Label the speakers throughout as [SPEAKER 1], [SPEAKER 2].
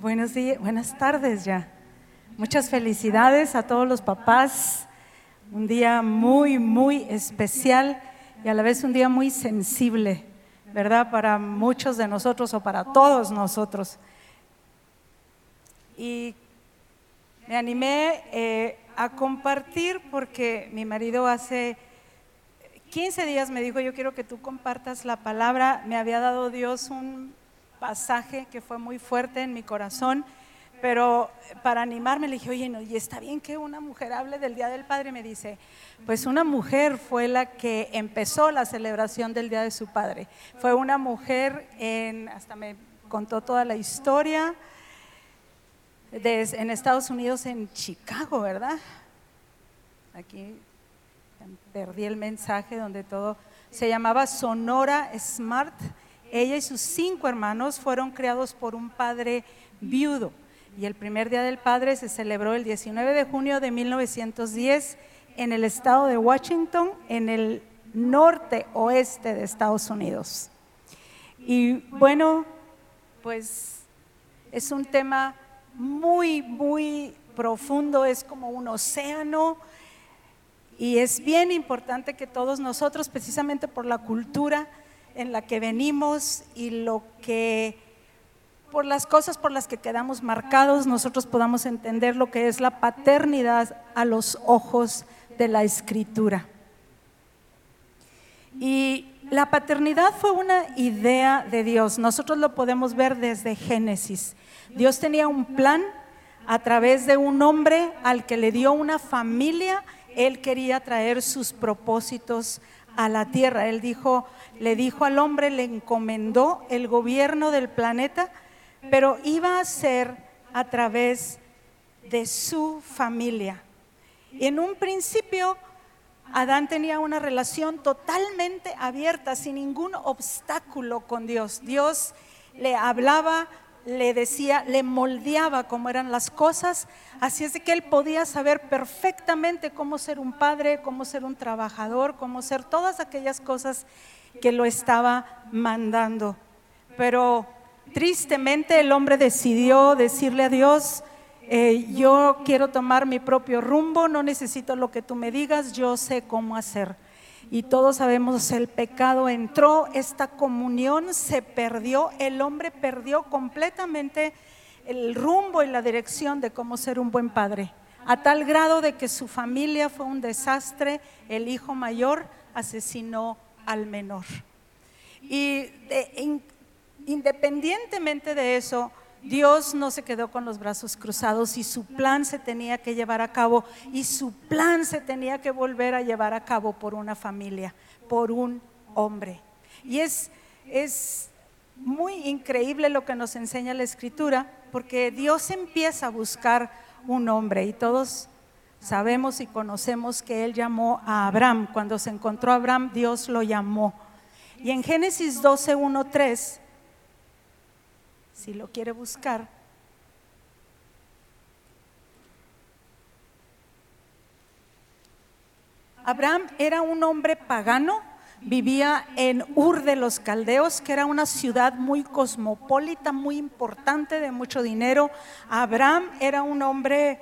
[SPEAKER 1] Buenos días, buenas tardes ya. Muchas felicidades a todos los papás. Un día muy, muy especial y a la vez un día muy sensible, ¿verdad? Para muchos de nosotros o para todos nosotros. Y me animé eh, a compartir porque mi marido hace 15 días me dijo, yo quiero que tú compartas la palabra. Me había dado Dios un pasaje que fue muy fuerte en mi corazón, pero para animarme le dije, oye, no, y está bien que una mujer hable del Día del Padre. Me dice, pues una mujer fue la que empezó la celebración del Día de su Padre. Fue una mujer en, hasta me contó toda la historia en Estados Unidos, en Chicago, ¿verdad? Aquí perdí el mensaje donde todo se llamaba Sonora Smart. Ella y sus cinco hermanos fueron criados por un padre viudo. Y el primer Día del Padre se celebró el 19 de junio de 1910 en el estado de Washington, en el norte oeste de Estados Unidos. Y bueno, pues es un tema muy, muy profundo, es como un océano y es bien importante que todos nosotros, precisamente por la cultura en la que venimos y lo que, por las cosas por las que quedamos marcados, nosotros podamos entender lo que es la paternidad a los ojos de la escritura. Y la paternidad fue una idea de Dios. Nosotros lo podemos ver desde Génesis. Dios tenía un plan a través de un hombre al que le dio una familia. Él quería traer sus propósitos a la tierra. Él dijo, le dijo al hombre, le encomendó el gobierno del planeta, pero iba a ser a través de su familia. Y en un principio Adán tenía una relación totalmente abierta, sin ningún obstáculo con Dios. Dios le hablaba, le decía, le moldeaba cómo eran las cosas, así es que él podía saber perfectamente cómo ser un padre, cómo ser un trabajador, cómo ser todas aquellas cosas que lo estaba mandando. Pero tristemente el hombre decidió decirle a Dios, eh, yo quiero tomar mi propio rumbo, no necesito lo que tú me digas, yo sé cómo hacer. Y todos sabemos, el pecado entró, esta comunión se perdió, el hombre perdió completamente el rumbo y la dirección de cómo ser un buen padre, a tal grado de que su familia fue un desastre, el hijo mayor asesinó al menor. Y independientemente de eso, Dios no se quedó con los brazos cruzados y su plan se tenía que llevar a cabo y su plan se tenía que volver a llevar a cabo por una familia, por un hombre. Y es, es muy increíble lo que nos enseña la escritura porque Dios empieza a buscar un hombre y todos sabemos y conocemos que Él llamó a Abraham. Cuando se encontró a Abraham, Dios lo llamó. Y en Génesis 12, 1, 3 si lo quiere buscar. Abraham era un hombre pagano, vivía en Ur de los Caldeos, que era una ciudad muy cosmopolita, muy importante, de mucho dinero. Abraham era un hombre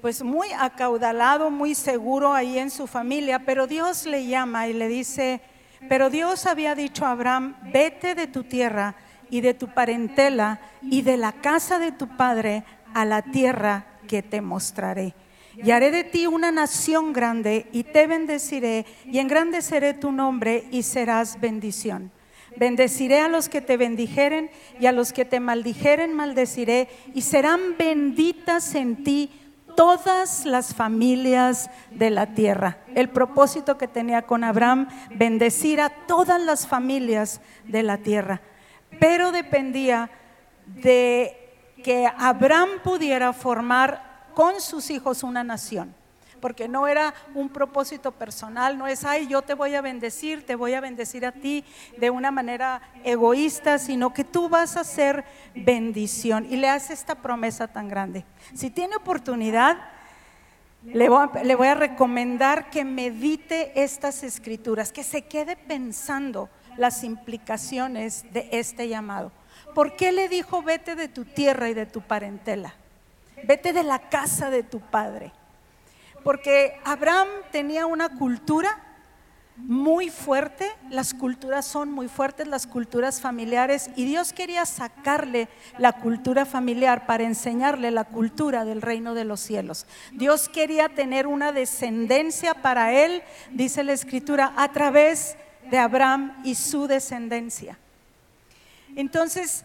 [SPEAKER 1] pues muy acaudalado, muy seguro ahí en su familia, pero Dios le llama y le dice, pero Dios había dicho a Abraham, vete de tu tierra y de tu parentela y de la casa de tu padre a la tierra que te mostraré. Y haré de ti una nación grande y te bendeciré y engrandeceré tu nombre y serás bendición. Bendeciré a los que te bendijeren y a los que te maldijeren maldeciré y serán benditas en ti todas las familias de la tierra. El propósito que tenía con Abraham, bendecir a todas las familias de la tierra pero dependía de que Abraham pudiera formar con sus hijos una nación, porque no era un propósito personal, no es, ay, yo te voy a bendecir, te voy a bendecir a ti de una manera egoísta, sino que tú vas a ser bendición. Y le hace esta promesa tan grande. Si tiene oportunidad, le voy, a, le voy a recomendar que medite estas escrituras, que se quede pensando las implicaciones de este llamado. ¿por qué le dijo vete de tu tierra y de tu parentela? Vete de la casa de tu padre. Porque Abraham tenía una cultura muy fuerte, las culturas son muy fuertes, las culturas familiares, y Dios quería sacarle la cultura familiar para enseñarle la cultura del reino de los cielos. Dios quería tener una descendencia para él, dice la escritura, a través de Abraham y su descendencia. Entonces,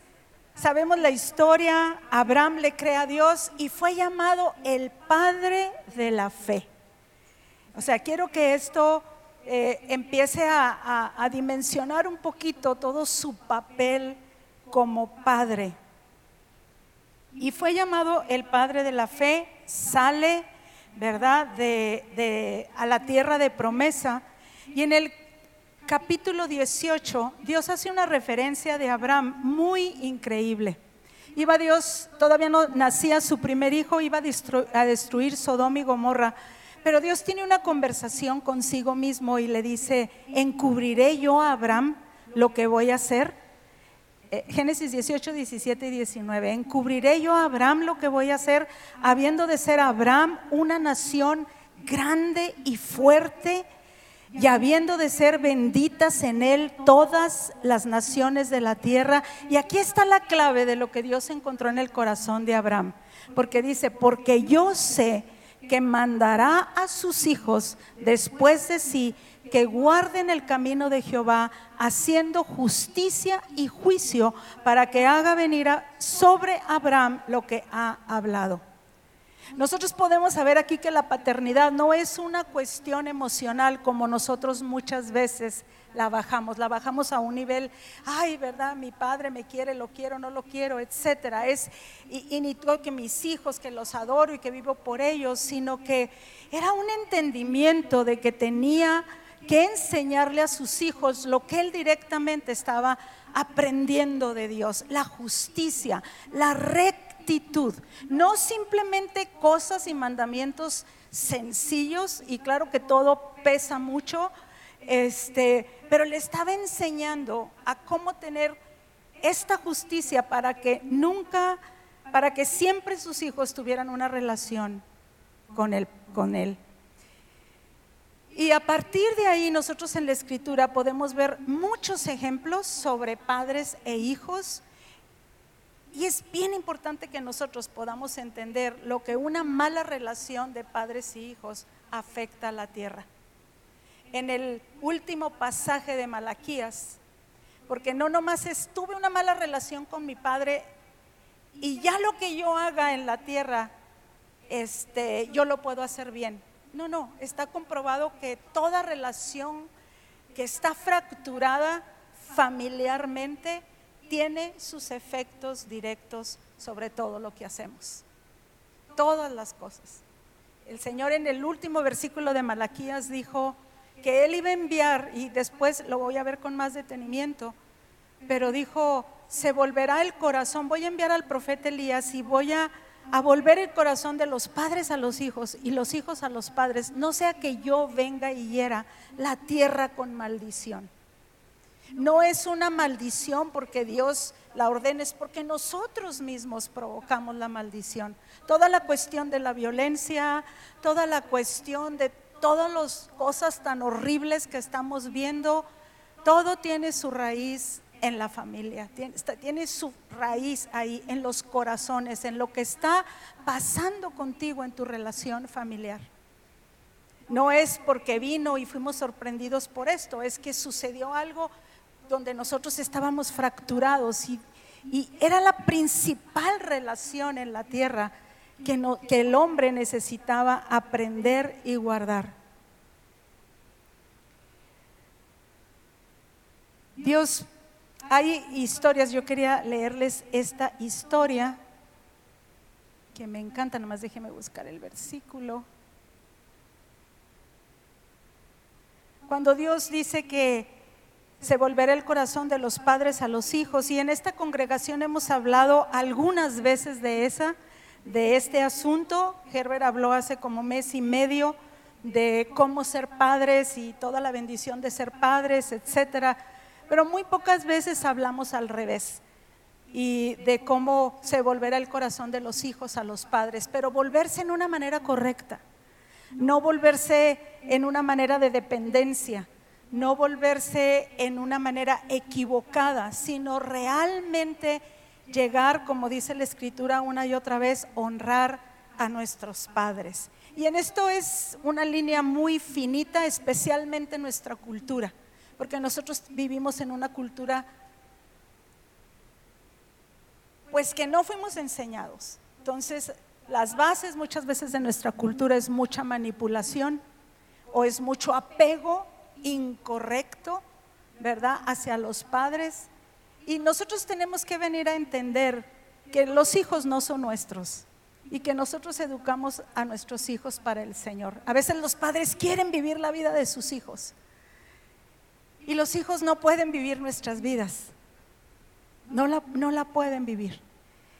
[SPEAKER 1] sabemos la historia, Abraham le cree a Dios y fue llamado el padre de la fe. O sea, quiero que esto eh, empiece a, dimensionar un poquito todo su papel como padre. Y fue llamado el padre de la fe, sale, ¿verdad?, de, a la tierra de promesa. Y en el capítulo 18, Dios hace una referencia de Abraham muy increíble. Iba Dios, todavía no nacía su primer hijo, iba a destruir Sodoma y Gomorra pero Dios tiene una conversación consigo mismo y le dice, ¿encubriré yo a Abraham lo que voy a hacer? Eh, Génesis 18, 17 y 19. ¿Encubriré yo a Abraham lo que voy a hacer, habiendo de ser Abraham una nación grande y fuerte? Y habiendo de ser benditas en él todas las naciones de la tierra. Y aquí está la clave de lo que Dios encontró en el corazón de Abraham, porque dice, porque yo sé que mandará a sus hijos después de sí que guarden el camino de Jehová, haciendo justicia y juicio para que haga venir sobre Abraham lo que ha hablado. Nosotros podemos saber aquí que la paternidad no es una cuestión emocional como nosotros muchas veces la bajamos, la bajamos a un nivel, ay, ¿verdad? Mi padre me quiere, lo quiero, no lo quiero, etcétera. Es, y, ni todo que mis hijos, que los adoro y que vivo por ellos, sino que era un entendimiento de que tenía que enseñarle a sus hijos lo que él directamente estaba aprendiendo de Dios, la justicia, la rectitud, no simplemente cosas y mandamientos sencillos, y claro que todo pesa mucho, este, pero le estaba enseñando a cómo tener esta justicia para que nunca, para que siempre sus hijos tuvieran una relación con él, con él. Y a partir de ahí nosotros en la escritura podemos ver muchos ejemplos sobre padres e hijos. Y es bien importante que nosotros podamos entender lo que una mala relación de padres y hijos afecta a la tierra en el último pasaje de Malaquías, porque no nomás estuve una mala relación con mi padre y ya lo que yo haga en la tierra, este, yo lo puedo hacer bien. No, no, está comprobado que toda relación que está fracturada familiarmente tiene sus efectos directos sobre todo lo que hacemos. Todas las cosas. El Señor en el último versículo de Malaquías dijo, que él iba a enviar, y después lo voy a ver con más detenimiento, pero dijo, se volverá el corazón, voy a enviar al profeta Elías y voy a, a volver el corazón de los padres a los hijos y los hijos a los padres, no sea que yo venga y hiera la tierra con maldición. No es una maldición porque Dios la ordena, es porque nosotros mismos provocamos la maldición. Toda la cuestión de la violencia, toda la cuestión de todas las cosas tan horribles que estamos viendo, todo tiene su raíz en la familia, tiene, su raíz ahí, en los corazones, en lo que está pasando contigo en tu relación familiar. No es porque vino y fuimos sorprendidos por esto, es que sucedió algo donde nosotros estábamos fracturados y, era la principal relación en la tierra que, el hombre necesitaba aprender y guardar. Dios, hay historias, yo quería leerles esta historia que me encanta, nomás déjeme buscar el versículo. Cuando Dios dice que se volverá el corazón de los padres a los hijos, y en esta congregación hemos hablado algunas veces de esa, de este asunto. Herbert habló hace como mes y medio de cómo ser padres y toda la bendición de ser padres, etcétera. Pero muy pocas veces hablamos al revés. y de cómo se volverá el corazón de los hijos a los padres, pero volverse en una manera correcta, no volverse en una manera de dependencia, no volverse en una manera equivocada, sino realmente llegar, como dice la escritura una y otra vez, honrar a nuestros padres. Y en esto es una línea muy finita, especialmente en nuestra cultura, porque nosotros vivimos en una cultura pues que no fuimos enseñados. Entonces, las bases muchas veces de nuestra cultura es mucha manipulación o es mucho apego incorrecto, ¿verdad?, hacia los padres. Y nosotros tenemos que venir a entender que los hijos no son nuestros y que nosotros educamos a nuestros hijos para el Señor. A veces los padres quieren vivir la vida de sus hijos y los hijos no pueden vivir nuestras vidas no la, no la pueden vivir.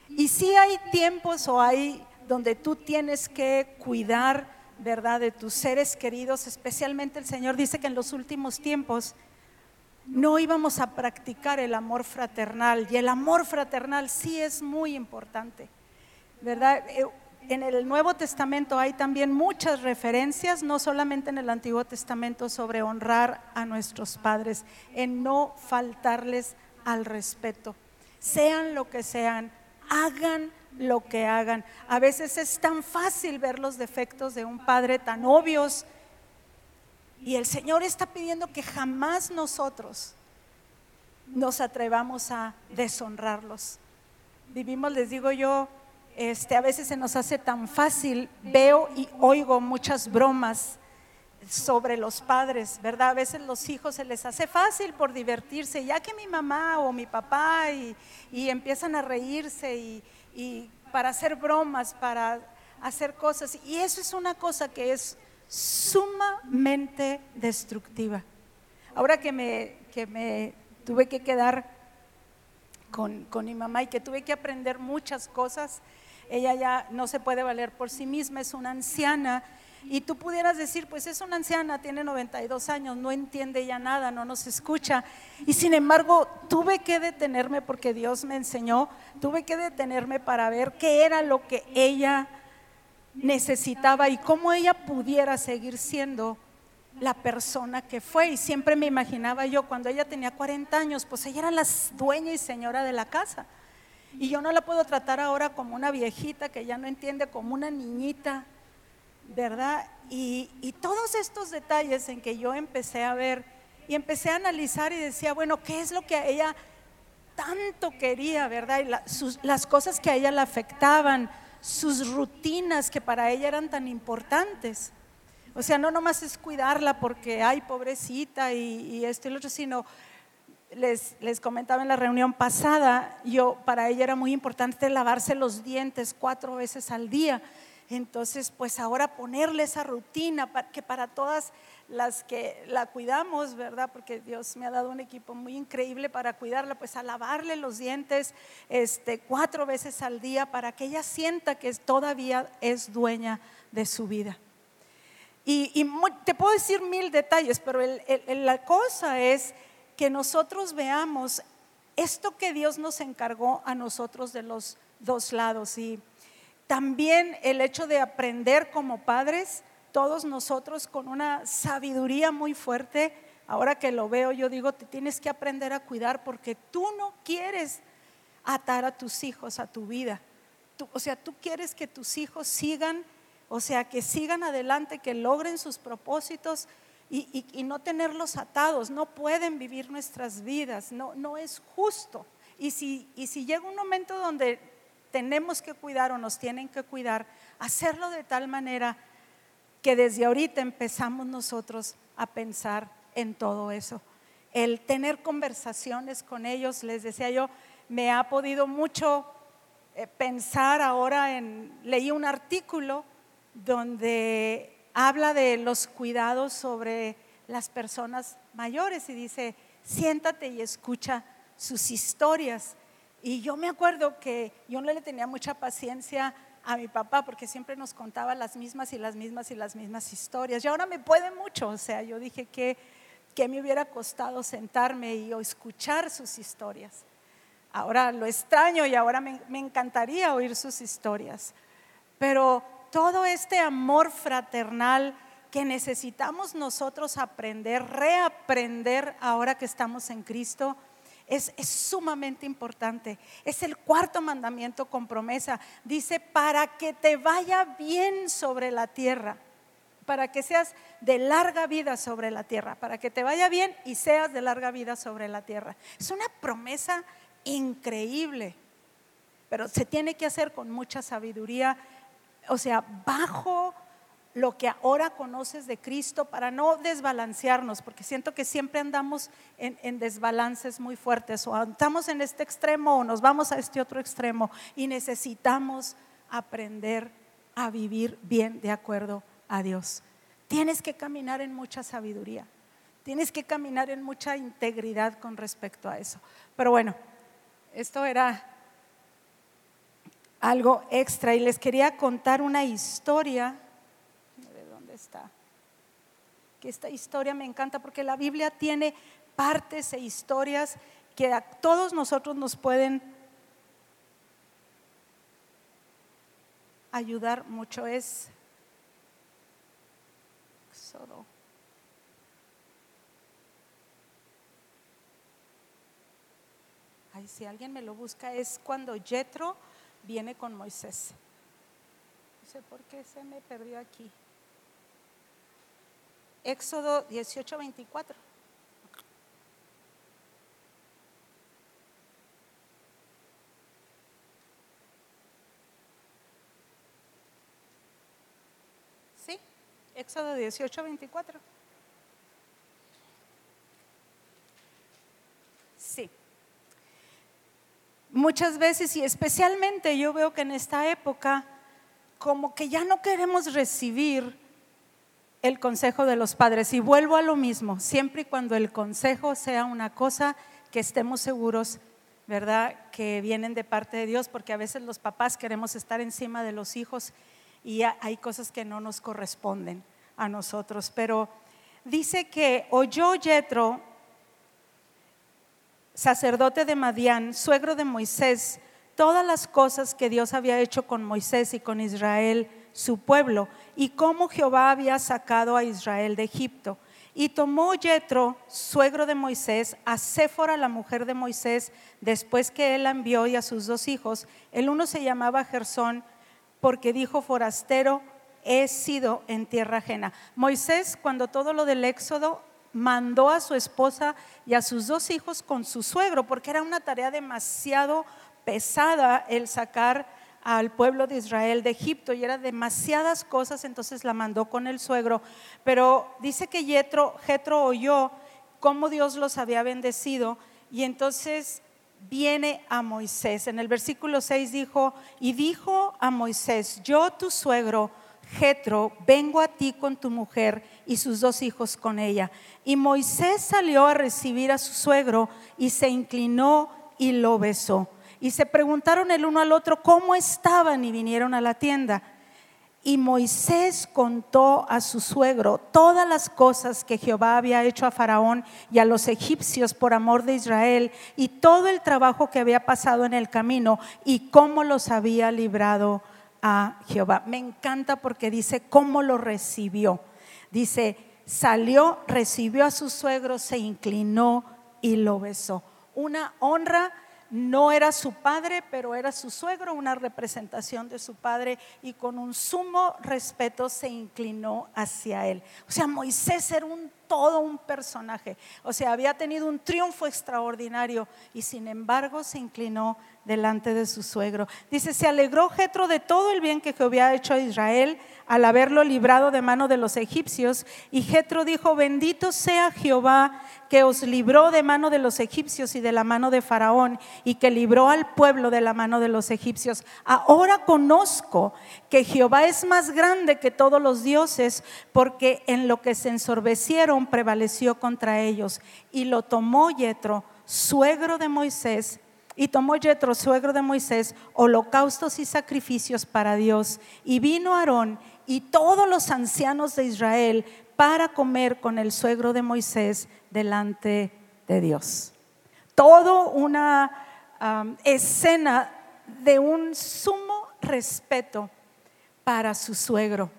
[SPEAKER 1] Y si hay tiempos o hay donde tú tienes que cuidar, ¿verdad?, de tus seres queridos, especialmente el Señor dice que en los últimos tiempos no íbamos a practicar el amor fraternal. Y el amor fraternal sí es muy importante, ¿verdad? Eh, en el Nuevo Testamento hay también muchas referencias, no solamente en el Antiguo Testamento, sobre honrar a nuestros padres, en no faltarles al respeto. Sean lo que sean, hagan lo que hagan. A veces es tan fácil ver los defectos de un padre tan obvios. Y el Señor está pidiendo que jamás nosotros nos atrevamos a deshonrarlos. Vivimos, les digo yo, este, a veces se nos hace tan fácil, veo y oigo muchas bromas sobre los padres, ¿verdad? A veces los hijos se les hace fácil por divertirse, ya que mi mamá o mi papá y, empiezan a reírse y, y, para hacer bromas, para hacer cosas. Y eso es una cosa que es sumamente destructiva. Ahora que me, que me tuve que quedar con, con mi mamá y que tuve que aprender muchas cosas, ella ya no se puede valer por sí misma, es una anciana y tú pudieras decir, pues es una anciana, tiene 92 años, no entiende ya nada, no nos escucha. Y sin embargo, tuve que detenerme porque Dios me enseñó, tuve que detenerme para ver qué era lo que ella necesitaba y cómo ella pudiera seguir siendo la persona que fue. Y siempre me imaginaba yo, cuando ella tenía 40 años, pues ella era la dueña y señora de la casa. Y yo no la puedo tratar ahora como una viejita que ya no entiende, como una niñita ¿verdad? Y, todos estos detalles en que yo empecé a ver y empecé a analizar y decía, bueno, ¿qué es lo que ella tanto quería, verdad? Y las cosas que a ella le afectaban, sus rutinas que para ella eran tan importantes. O sea, no nomás es cuidarla porque, ay, pobrecita y, esto y lo otro, sino les, les, comentaba en la reunión pasada, yo para ella era muy importante lavarse los dientes cuatro veces al día. Entonces, pues ahora ponerle esa rutina que para todas las que la cuidamos, ¿verdad? Porque Dios me ha dado un equipo muy increíble para cuidarla, pues a lavarle los dientes este, cuatro veces al día para que ella sienta que todavía es dueña de su vida. Y, te puedo decir mil detalles, pero la cosa es que nosotros veamos esto que Dios nos encargó a nosotros de los dos lados. Y también el hecho de aprender como padres, todos nosotros con una sabiduría muy fuerte, ahora que lo veo, yo digo, te tienes que aprender a cuidar porque tú no quieres atar a tus hijos a tu vida. o sea, tú quieres que tus hijos sigan, o sea, que sigan adelante, que logren sus propósitos y, no tenerlos atados. No pueden vivir nuestras vidas, no, no es justo. Y si, y si llega un momento donde tenemos que cuidar o nos tienen que cuidar, hacerlo de tal manera que desde ahorita empezamos nosotros a pensar en todo eso. El tener conversaciones con ellos, les decía yo, me ha podido mucho eh, pensar ahora en, leí un artículo donde habla de los cuidados sobre las personas mayores y dice, siéntate y escucha sus historias. Y yo me acuerdo que yo no le tenía mucha paciencia a mi papá porque siempre nos contaba las mismas y las mismas y las mismas historias. Y ahora me puede mucho, o sea, yo dije que, que me hubiera costado sentarme y escuchar sus historias. ahora lo extraño y ahora me, me encantaría oír sus historias. Pero todo este amor fraternal que necesitamos nosotros aprender, reaprender ahora que estamos en Cristo, es, sumamente importante. Es el cuarto mandamiento con promesa. Dice, para que te vaya bien sobre la tierra, para que seas de larga vida sobre la tierra, para que te vaya bien y seas de larga vida sobre la tierra. Es una promesa increíble, pero se tiene que hacer con mucha sabiduría, o sea, bajo lo que ahora conoces de Cristo para no desbalancearnos, porque siento que siempre andamos en, desbalances muy fuertes, o estamos en este extremo o nos vamos a este otro extremo y necesitamos aprender a vivir bien de acuerdo a Dios. Tienes que caminar en mucha sabiduría, tienes que caminar en mucha integridad con respecto a eso. Pero bueno, esto era algo extra y les quería contar una historia. Que esta historia me encanta porque la Biblia tiene partes e historias que a todos nosotros nos pueden ayudar mucho. Es Éxodo. Ay, si alguien me lo busca, es cuando Jetro viene con Moisés. No sé por qué se me perdió aquí. Éxodo 18, 24. ¿Sí? Éxodo 18, 24. Sí. Muchas veces y especialmente yo veo que en esta época como que ya no queremos recibir el consejo de los padres. Y vuelvo a lo mismo, siempre y cuando el consejo sea una cosa que estemos seguros, ¿verdad? Que vienen de parte de Dios, porque a veces los papás queremos estar encima de los hijos y hay cosas que no nos corresponden a nosotros. Pero dice que oyó Jetro, sacerdote de Madián, suegro de Moisés, todas las cosas que Dios había hecho con Moisés y con Israel su pueblo y cómo Jehová había sacado a Israel de Egipto. Y tomó Jetro, suegro de Moisés, a Séfora, la mujer de Moisés, después que él la envió y a sus dos hijos. El uno se llamaba Gersón, porque dijo forastero, he sido en tierra ajena. Moisés, cuando todo lo del éxodo, mandó a su esposa y a sus dos hijos con su suegro, porque era una tarea demasiado pesada el sacar al pueblo de Israel de Egipto y era demasiadas cosas, entonces la mandó con el suegro. Pero dice que Jetro, Jetro oyó cómo Dios los había bendecido y entonces viene a Moisés. En el versículo 6 dijo, y dijo a Moisés, yo tu suegro, Jetro, vengo a ti con tu mujer y sus dos hijos con ella. Y Moisés salió a recibir a su suegro y se inclinó y lo besó. Y se preguntaron el uno al otro cómo estaban y vinieron a la tienda. Y Moisés contó a su suegro todas las cosas que Jehová había hecho a Faraón y a los egipcios por amor de Israel y todo el trabajo que había pasado en el camino y cómo los había librado a Jehová. Me encanta porque dice cómo lo recibió. Dice, salió, recibió a su suegro, se inclinó y lo besó. Una honra no era su padre, pero era su suegro, una representación de su padre, y con un sumo respeto se inclinó hacia él. O sea, Moisés era un todo un personaje. O sea, había tenido un triunfo extraordinario y sin embargo se inclinó delante de su suegro. Dice, se alegró Jetro de todo el bien que Jehová había hecho a Israel al haberlo librado de mano de los egipcios. Y Jetro dijo, bendito sea Jehová que os libró de mano de los egipcios y de la mano de Faraón y que libró al pueblo de la mano de los egipcios. Ahora conozco que Jehová es más grande que todos los dioses porque en lo que se ensorbecieron prevaleció contra ellos. Y lo tomó Jetro, suegro de Moisés, y tomó Jetro, suegro de Moisés, holocaustos y sacrificios para Dios. Y vino Aarón y todos los ancianos de Israel para comer con el suegro de Moisés delante de Dios. Todo una escena de un sumo respeto para su suegro.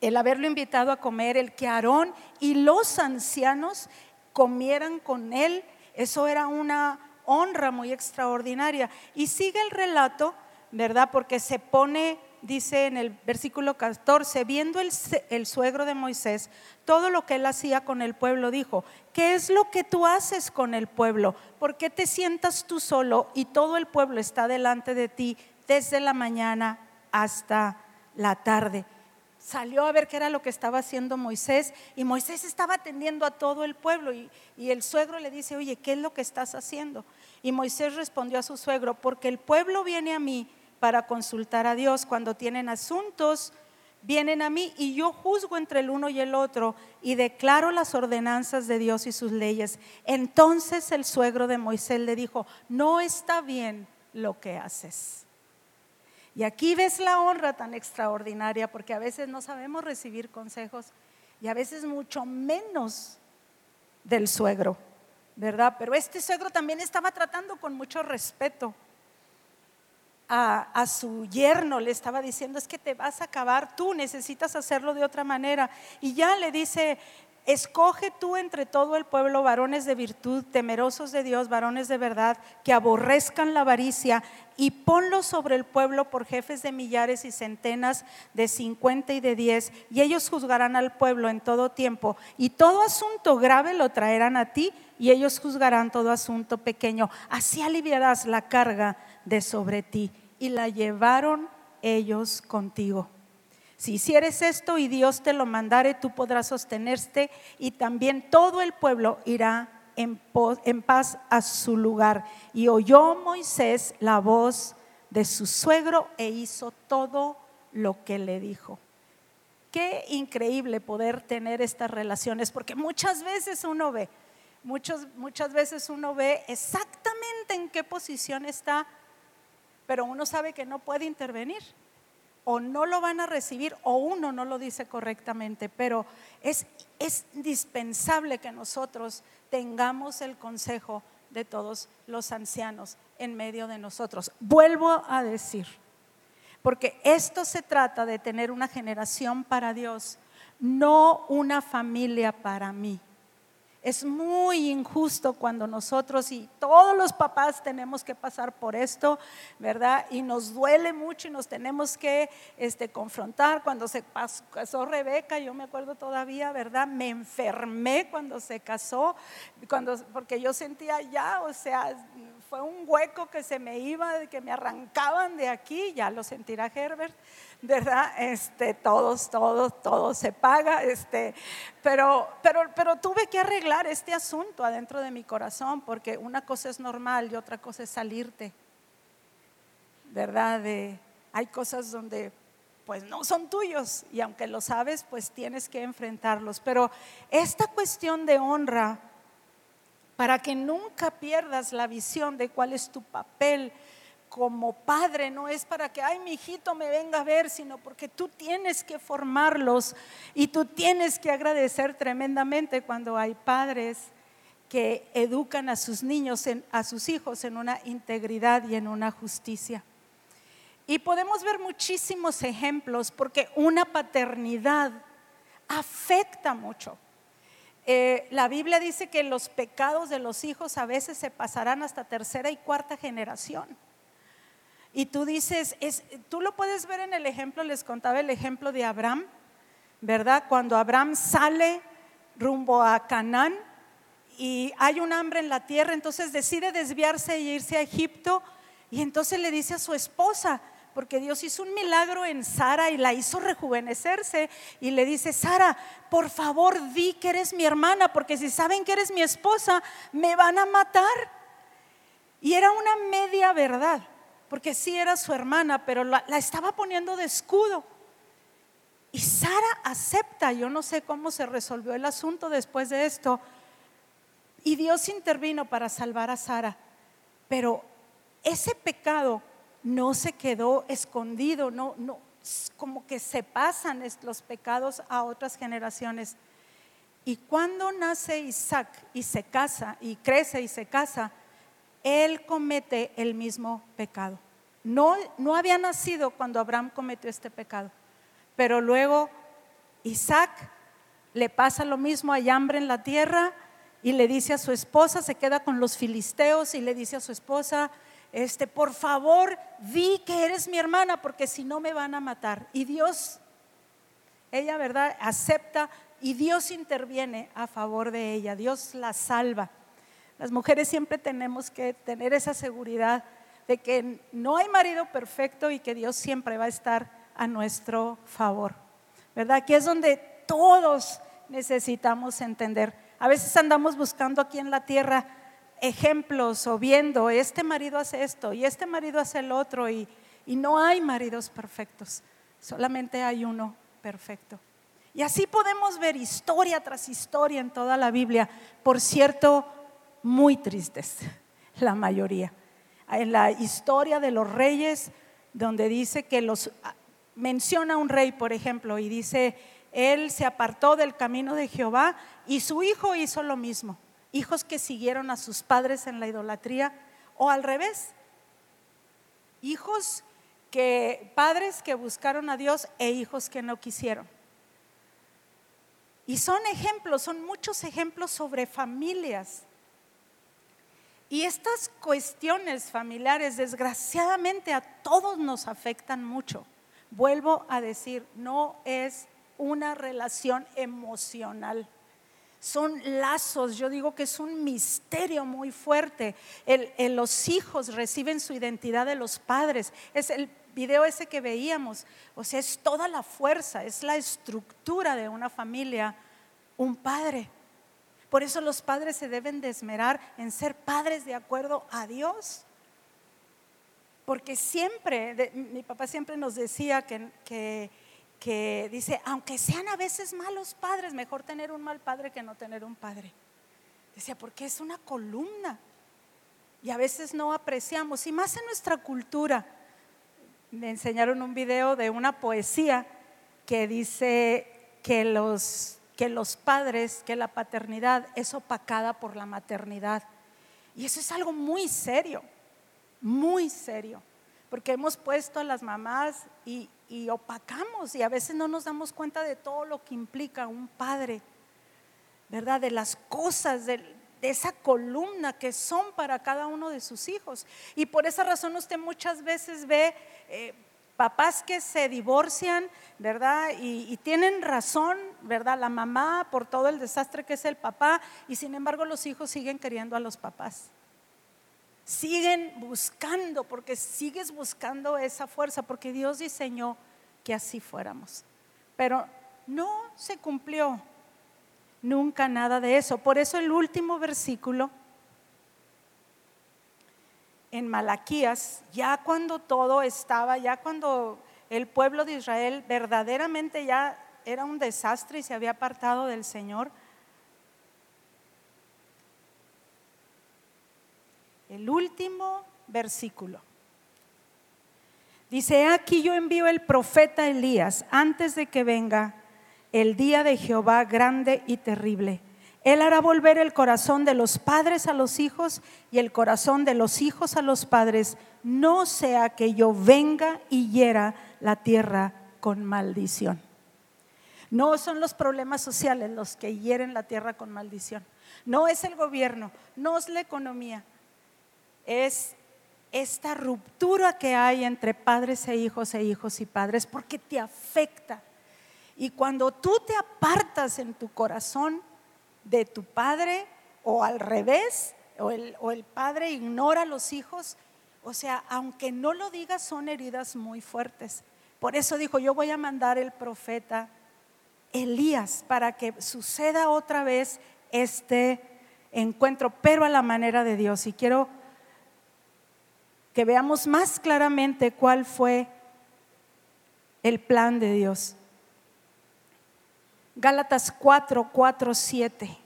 [SPEAKER 1] El haberlo invitado a comer, el que Aarón y los ancianos comieran con él, eso era una honra muy extraordinaria. Y sigue el relato, ¿verdad? Porque se pone dice en el versículo 14, viendo el, el, suegro de Moisés todo lo que él hacía con el pueblo, dijo, ¿qué es lo que tú haces con el pueblo? ¿Por qué te sientas tú solo y todo el pueblo está delante de ti desde la mañana hasta la tarde? Salió a ver qué era lo que estaba haciendo Moisés y Moisés estaba atendiendo a todo el pueblo y, y el suegro le dice, oye, ¿qué es lo que estás haciendo? Y Moisés respondió a su suegro, porque el pueblo viene a mí para consultar a Dios. Cuando tienen asuntos, vienen a mí y yo juzgo entre el uno y el otro y declaro las ordenanzas de Dios y sus leyes. Entonces el suegro de Moisés le dijo, no está bien lo que haces. Y aquí ves la honra tan extraordinaria, porque a veces no sabemos recibir consejos y a veces mucho menos del suegro, ¿verdad? Pero este suegro también estaba tratando con mucho respeto a, su yerno, le estaba diciendo, es que te vas a acabar, tú necesitas hacerlo de otra manera. Y ya le dice, escoge tú entre todo el pueblo varones de virtud, temerosos de Dios, varones de verdad, que aborrezcan la avaricia, y ponlos sobre el pueblo por jefes de millares y centenas, de cincuenta y de diez, y ellos juzgarán al pueblo en todo tiempo, y todo asunto grave lo traerán a ti, y ellos juzgarán todo asunto pequeño. Así aliviarás la carga de sobre ti y la llevaron ellos contigo. Si hicieres esto y Dios te lo mandare, tú podrás sostenerte y también todo el pueblo irá en, paz a su lugar. Y oyó Moisés la voz de su suegro e hizo todo lo que le dijo. Qué increíble poder tener estas relaciones, porque muchas veces uno ve, muchas, muchas veces uno ve exactamente en qué posición está pero uno sabe que no puede intervenir o no lo van a recibir o uno no lo dice correctamente, pero es, es indispensable que nosotros tengamos el consejo de todos los ancianos en medio de nosotros. Vuelvo a decir, porque esto se trata de tener una generación para Dios, no una familia para mí. Es muy injusto cuando nosotros y todos los papás tenemos que pasar por esto, ¿verdad? Y nos duele mucho y nos tenemos que este, confrontar. Cuando se casó Rebeca, yo me acuerdo todavía, ¿verdad? Me enfermé cuando se casó, cuando, porque yo sentía ya, o sea, fue un hueco que se me iba, que me arrancaban de aquí, ya lo sentirá Herbert, ¿verdad? Este, todos, todos, todo se paga, este, pero, pero, pero tuve que arreglar este asunto adentro de mi corazón, porque una cosa es normal y otra cosa es salirte, ¿verdad? hay cosas donde pues no son tuyos y aunque lo sabes, pues tienes que enfrentarlos. Pero esta cuestión de honra, para que nunca pierdas la visión de cuál es tu papel, como padre no es para que, ay, mi hijito me venga a ver, sino porque tú tienes que formarlos y tú tienes que agradecer tremendamente cuando hay padres que educan a sus niños, a sus hijos en una integridad y en una justicia. Y podemos ver muchísimos ejemplos porque una paternidad afecta mucho. Eh, la Biblia dice que los pecados de los hijos a veces se pasarán hasta tercera y cuarta generación. Y tú dices, es, tú lo puedes ver en el ejemplo, les contaba el ejemplo de Abraham, ¿verdad? Cuando Abraham sale rumbo a Canaán y hay un hambre en la tierra, entonces decide desviarse e irse a Egipto y entonces le dice a su esposa, porque Dios hizo un milagro en Sara y la hizo rejuvenecerse. Y le dice, Sara, por favor di que eres mi hermana, porque si saben que eres mi esposa, me van a matar. Y era una media verdad porque sí era su hermana, pero la, estaba poniendo de escudo. Y Sara acepta, yo no sé cómo se resolvió el asunto después de esto, y Dios intervino para salvar a Sara, pero ese pecado no se quedó escondido, no, no, como que se pasan los pecados a otras generaciones. Y cuando nace Isaac y se casa, y crece y se casa, él comete el mismo pecado. No, no había nacido cuando Abraham cometió este pecado, pero luego Isaac le pasa lo mismo, hay hambre en la tierra y le dice a su esposa, se queda con los filisteos y le dice a su esposa, este, por favor, di que eres mi hermana porque si no me van a matar. Y Dios, ella, ¿verdad? Acepta y Dios interviene a favor de ella, Dios la salva. Las mujeres siempre tenemos que tener esa seguridad de que no hay marido perfecto y que Dios siempre va a estar a nuestro favor. ¿Verdad? Aquí es donde todos necesitamos entender. A veces andamos buscando aquí en la tierra ejemplos o viendo, este marido hace esto y este marido hace el otro y, y no hay maridos perfectos, solamente hay uno perfecto. Y así podemos ver historia tras historia en toda la Biblia, por cierto, muy tristes, la mayoría. En la historia de los reyes, donde dice que los menciona un rey, por ejemplo, y dice, él se apartó del camino de Jehová y su hijo hizo lo mismo. Hijos que siguieron a sus padres en la idolatría o al revés. Hijos que padres que buscaron a Dios e hijos que no quisieron. Y son ejemplos, son muchos ejemplos sobre familias. Y estas cuestiones familiares, desgraciadamente, a todos nos afectan mucho. Vuelvo a decir, no es una relación emocional. Son lazos, yo digo que es un misterio muy fuerte. los hijos reciben su identidad de los padres. Es el video ese que veíamos. O sea, es toda la fuerza, es la estructura de una familia, un padre. Por eso los padres se deben de esmerar en ser padres de acuerdo a Dios. Porque siempre, mi papá siempre nos decía que, dice, aunque sean a veces malos padres, mejor tener un mal padre que no tener un padre. Decía, porque es una columna. Y a veces no apreciamos, y más en nuestra cultura. Me enseñaron un video de una poesía que dice que los, que los padres, que la paternidad es opacada por la maternidad. Y eso es algo muy serio muy serio, porque hemos puesto a las mamás y, opacamos y a veces no nos damos cuenta de todo lo que implica un padre, ¿verdad? De las cosas, de, esa columna que son para cada uno de sus hijos. Y por esa razón usted muchas veces ve eh, papás que se divorcian, ¿verdad? Y, y, tienen razón, ¿verdad? La mamá por todo el desastre que es el papá, y sin embargo los hijos siguen queriendo a los papás siguen buscando, porque sigues buscando esa fuerza, porque Dios diseñó que así fuéramos. Pero no se cumplió nunca nada de eso. Por eso el último versículo en Malaquías, ya cuando todo estaba, ya cuando el pueblo de Israel verdaderamente ya era un desastre y se había apartado del Señor, el último versículo. Dice, aquí yo envío el profeta Elías antes de que venga el día de Jehová grande y terrible. Él hará volver el corazón de los padres a los hijos y el corazón de los hijos a los padres, no sea que yo venga y hiera la tierra con maldición. No son los problemas sociales los que hieren la tierra con maldición. No es el gobierno, no es la economía, es esta ruptura que hay entre padres e hijos e hijos y padres porque te afecta. Y cuando tú te apartas en tu corazón de tu padre o al revés, o el, o el padre ignora a los hijos, o sea, aunque no lo digas, son heridas muy fuertes. Por eso dijo, yo voy a mandar el profeta Elías para que suceda otra vez este encuentro, pero a la manera de Dios. Y quiero que veamos más claramente cuál fue el plan de Dios. Gálatas 4, 4, 7.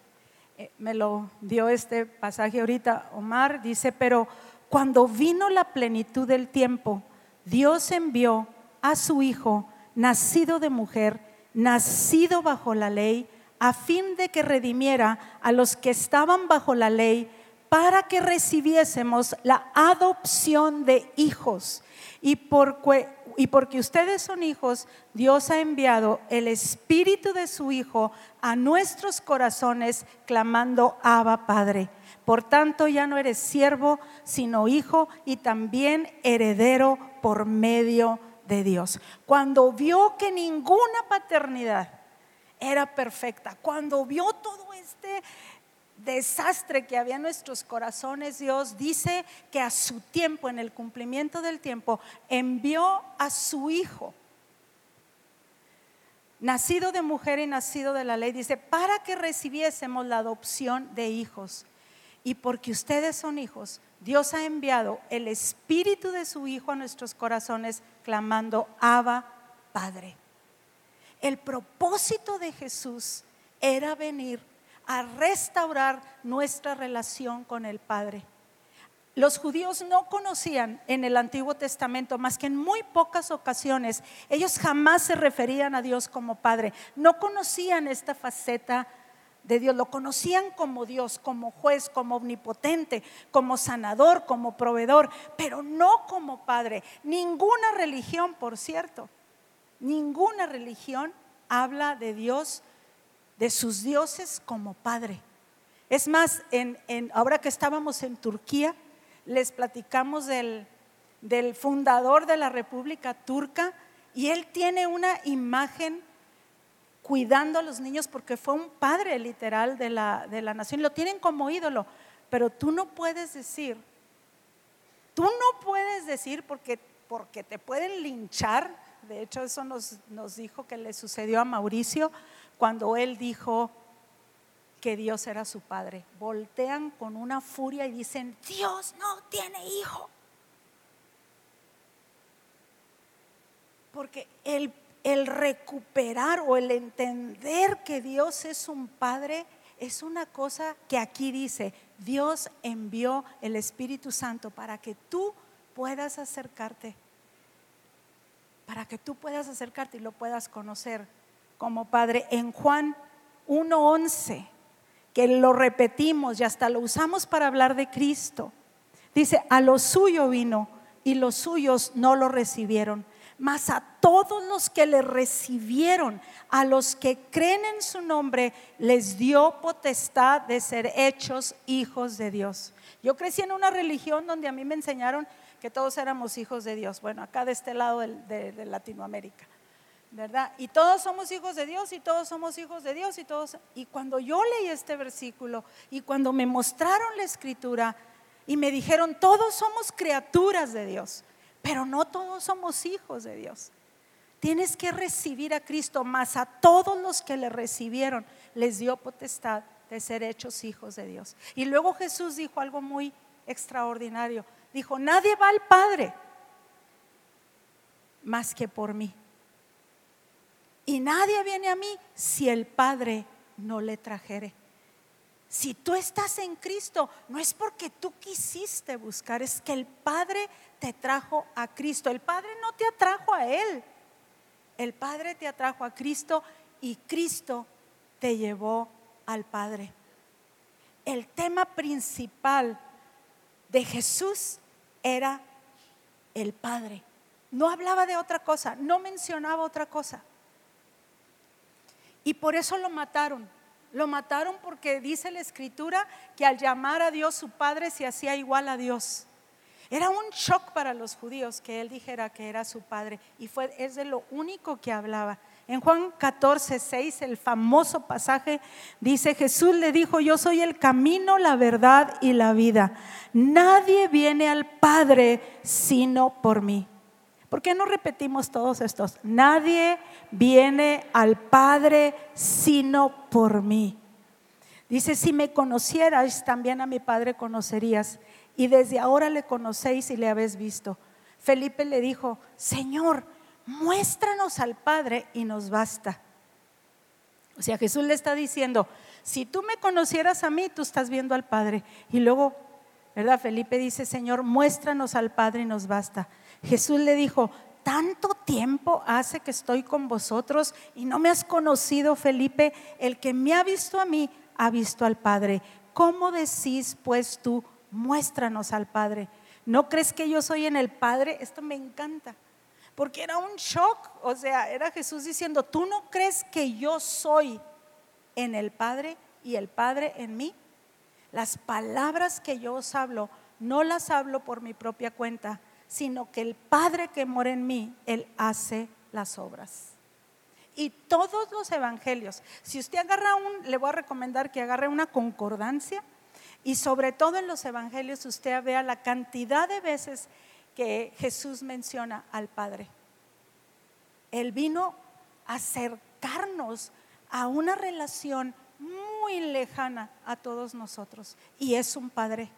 [SPEAKER 1] me lo dio este pasaje ahorita Omar, dice, pero cuando vino la plenitud del tiempo, Dios envió a su Hijo, nacido de mujer, nacido bajo la ley, a fin de que redimiera a los que estaban bajo la ley para que recibiésemos la adopción de hijos. Y, por, y porque ustedes son hijos, Dios ha enviado el Espíritu de su Hijo a nuestros corazones, clamando, Abba Padre. Por tanto, ya no eres siervo, sino hijo y también heredero por medio de Dios. Cuando vio que ninguna paternidad era perfecta, cuando vio todo este desastre que había en nuestros corazones, Dios dice que a su tiempo, en el cumplimiento del tiempo, envió a su Hijo, nacido de mujer y nacido de la ley, dice, para que recibiésemos la adopción de hijos. Y porque ustedes son hijos, Dios ha enviado el Espíritu de su Hijo a nuestros corazones, clamando, Abba, Padre. El propósito de Jesús era venir a restaurar nuestra relación con el Padre. Los judíos no conocían en el Antiguo Testamento más que en muy pocas ocasiones. Ellos jamás se referían a Dios como Padre. No conocían esta faceta de Dios. Lo conocían como Dios, como juez, como omnipotente, como sanador, como proveedor, pero no como Padre. Ninguna religión, por cierto, ninguna religión habla de Dios de sus dioses como padre. Es más, en, ahora que estábamos en Turquía, les platicamos del, del fundador de la República Turca y él tiene una imagen cuidando a los niños porque fue un padre literal de la, de la nación. Lo tienen como ídolo, pero tú no puedes decir, tú no puedes decir porque, porque te pueden linchar. De hecho, eso nos, nos dijo que le sucedió a Mauricio cuando él dijo que Dios era su padre. Voltean con una furia y dicen, Dios no tiene hijo. Porque el, el recuperar o el entender que Dios es un padre es una cosa que aquí dice, Dios envió el Espíritu Santo para que tú puedas acercarte, para que tú puedas acercarte y lo puedas conocer como Padre. En Juan 1.11, que lo repetimos y hasta lo usamos para hablar de Cristo, dice, a lo suyo vino y los suyos no lo recibieron, mas a todos los que le recibieron, a los que creen en su nombre, les dio potestad de ser hechos hijos de Dios. Yo crecí en una religión donde a mí me enseñaron que todos éramos hijos de Dios, bueno, acá de este lado de, de Latinoamérica. ¿Verdad? Y todos somos hijos de Dios y todos somos hijos de Dios y todos y cuando yo leí este versículo y cuando me mostraron la escritura y me dijeron, "Todos somos criaturas de Dios, pero no todos somos hijos de Dios." Tienes que recibir a Cristo, más a todos los que le recibieron les dio potestad de ser hechos hijos de Dios. Y luego Jesús dijo algo muy extraordinario. Dijo, "Nadie va al Padre más que por mí." Y nadie viene a mí si el Padre no le trajere. Si tú estás en Cristo, no es porque tú quisiste buscar, es que el Padre te trajo a Cristo. El Padre no te atrajo a Él. El Padre te atrajo a Cristo y Cristo te llevó al Padre. El tema principal de Jesús era el Padre. No hablaba de otra cosa, no mencionaba otra cosa. Y por eso lo mataron. Lo mataron porque dice la escritura que al llamar a Dios su padre se hacía igual a Dios. Era un shock para los judíos que él dijera que era su padre y fue es de lo único que hablaba. En Juan 14, 6, el famoso pasaje dice, Jesús le dijo, yo soy el camino, la verdad y la vida. Nadie viene al Padre sino por mí. ¿Por qué no repetimos todos estos? Nadie viene al Padre sino por mí. Dice, si me conocierais, también a mi Padre conocerías. Y desde ahora le conocéis y le habéis visto. Felipe le dijo, Señor, muéstranos al Padre y nos basta. O sea, Jesús le está diciendo, si tú me conocieras a mí, tú estás viendo al Padre. Y luego, ¿verdad? Felipe dice, Señor, muéstranos al Padre y nos basta. Jesús le dijo, tanto tiempo hace que estoy con vosotros y no me has conocido, Felipe. El que me ha visto a mí, ha visto al Padre. ¿Cómo decís pues tú, muéstranos al Padre? ¿No crees que yo soy en el Padre? Esto me encanta, porque era un shock, o sea, era Jesús diciendo, ¿tú no crees que yo soy en el Padre y el Padre en mí? Las palabras que yo os hablo, no las hablo por mi propia cuenta, sino que el Padre que mora en mí, Él hace las obras. Y todos los evangelios, si usted agarra un, le voy a recomendar que agarre una concordancia y sobre todo en los evangelios usted vea la cantidad de veces que Jesús menciona al Padre. Él vino a acercarnos a una relación muy lejana a todos nosotros y es un Padre.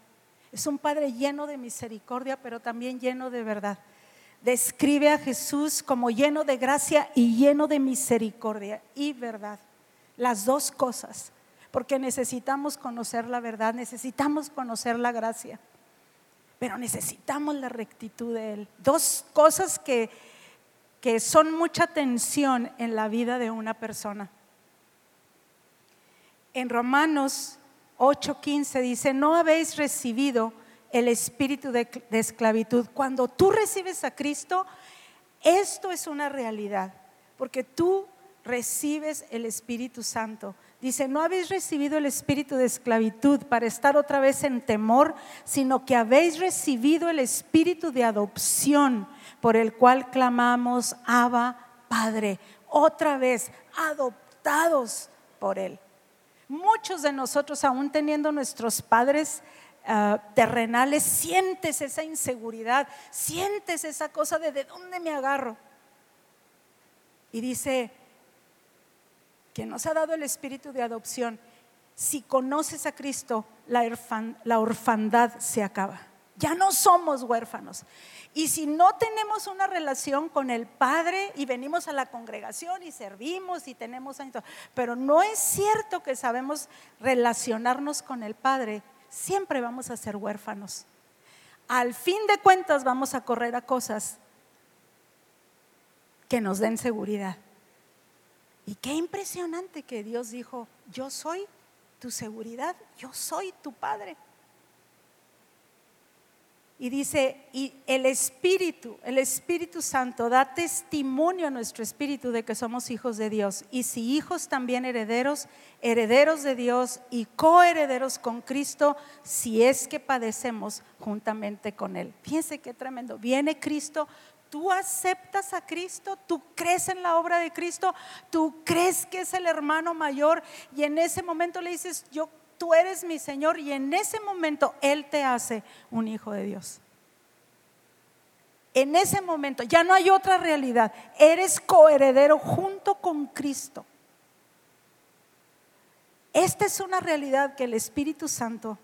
[SPEAKER 1] Es un Padre lleno de misericordia, pero también lleno de verdad. Describe a Jesús como lleno de gracia y lleno de misericordia y verdad. Las dos cosas, porque necesitamos conocer la verdad, necesitamos conocer la gracia, pero necesitamos la rectitud de Él. Dos cosas que, que son mucha tensión en la vida de una persona. En Romanos 8:15 dice, no habéis recibido el espíritu de, esclavitud. Cuando tú recibes a Cristo, esto es una realidad, porque tú recibes el Espíritu Santo. Dice, no habéis recibido el espíritu de esclavitud para estar otra vez en temor, sino que habéis recibido el espíritu de adopción por el cual clamamos, Abba, Padre, otra vez adoptados por Él. Muchos de nosotros, aún teniendo nuestros padres uh, terrenales, sientes esa inseguridad, sientes esa cosa de de dónde me agarro. Y dice que nos ha dado el espíritu de adopción. Si conoces a Cristo, la orfandad se acaba. Ya no somos huérfanos. Y si no tenemos una relación con el Padre y venimos a la congregación y servimos y tenemos años, pero no es cierto que sabemos relacionarnos con el Padre, siempre vamos a ser huérfanos. Al fin de cuentas vamos a correr a cosas que nos den seguridad. Y qué impresionante que Dios dijo, yo soy tu seguridad, yo soy tu Padre. Y dice, y el Espíritu, el Espíritu Santo da testimonio a nuestro Espíritu de que somos hijos de Dios. Y si hijos también herederos, herederos de Dios y coherederos con Cristo, si es que padecemos juntamente con Él. Fíjense qué tremendo. Viene Cristo, tú aceptas a Cristo, tú crees en la obra de Cristo, tú crees que es el hermano mayor y en ese momento le dices, yo tú eres mi Señor y en ese momento Él te hace un hijo de Dios. En ese momento ya no hay otra realidad. Eres coheredero junto con Cristo. Esta es una realidad que el Espíritu Santo,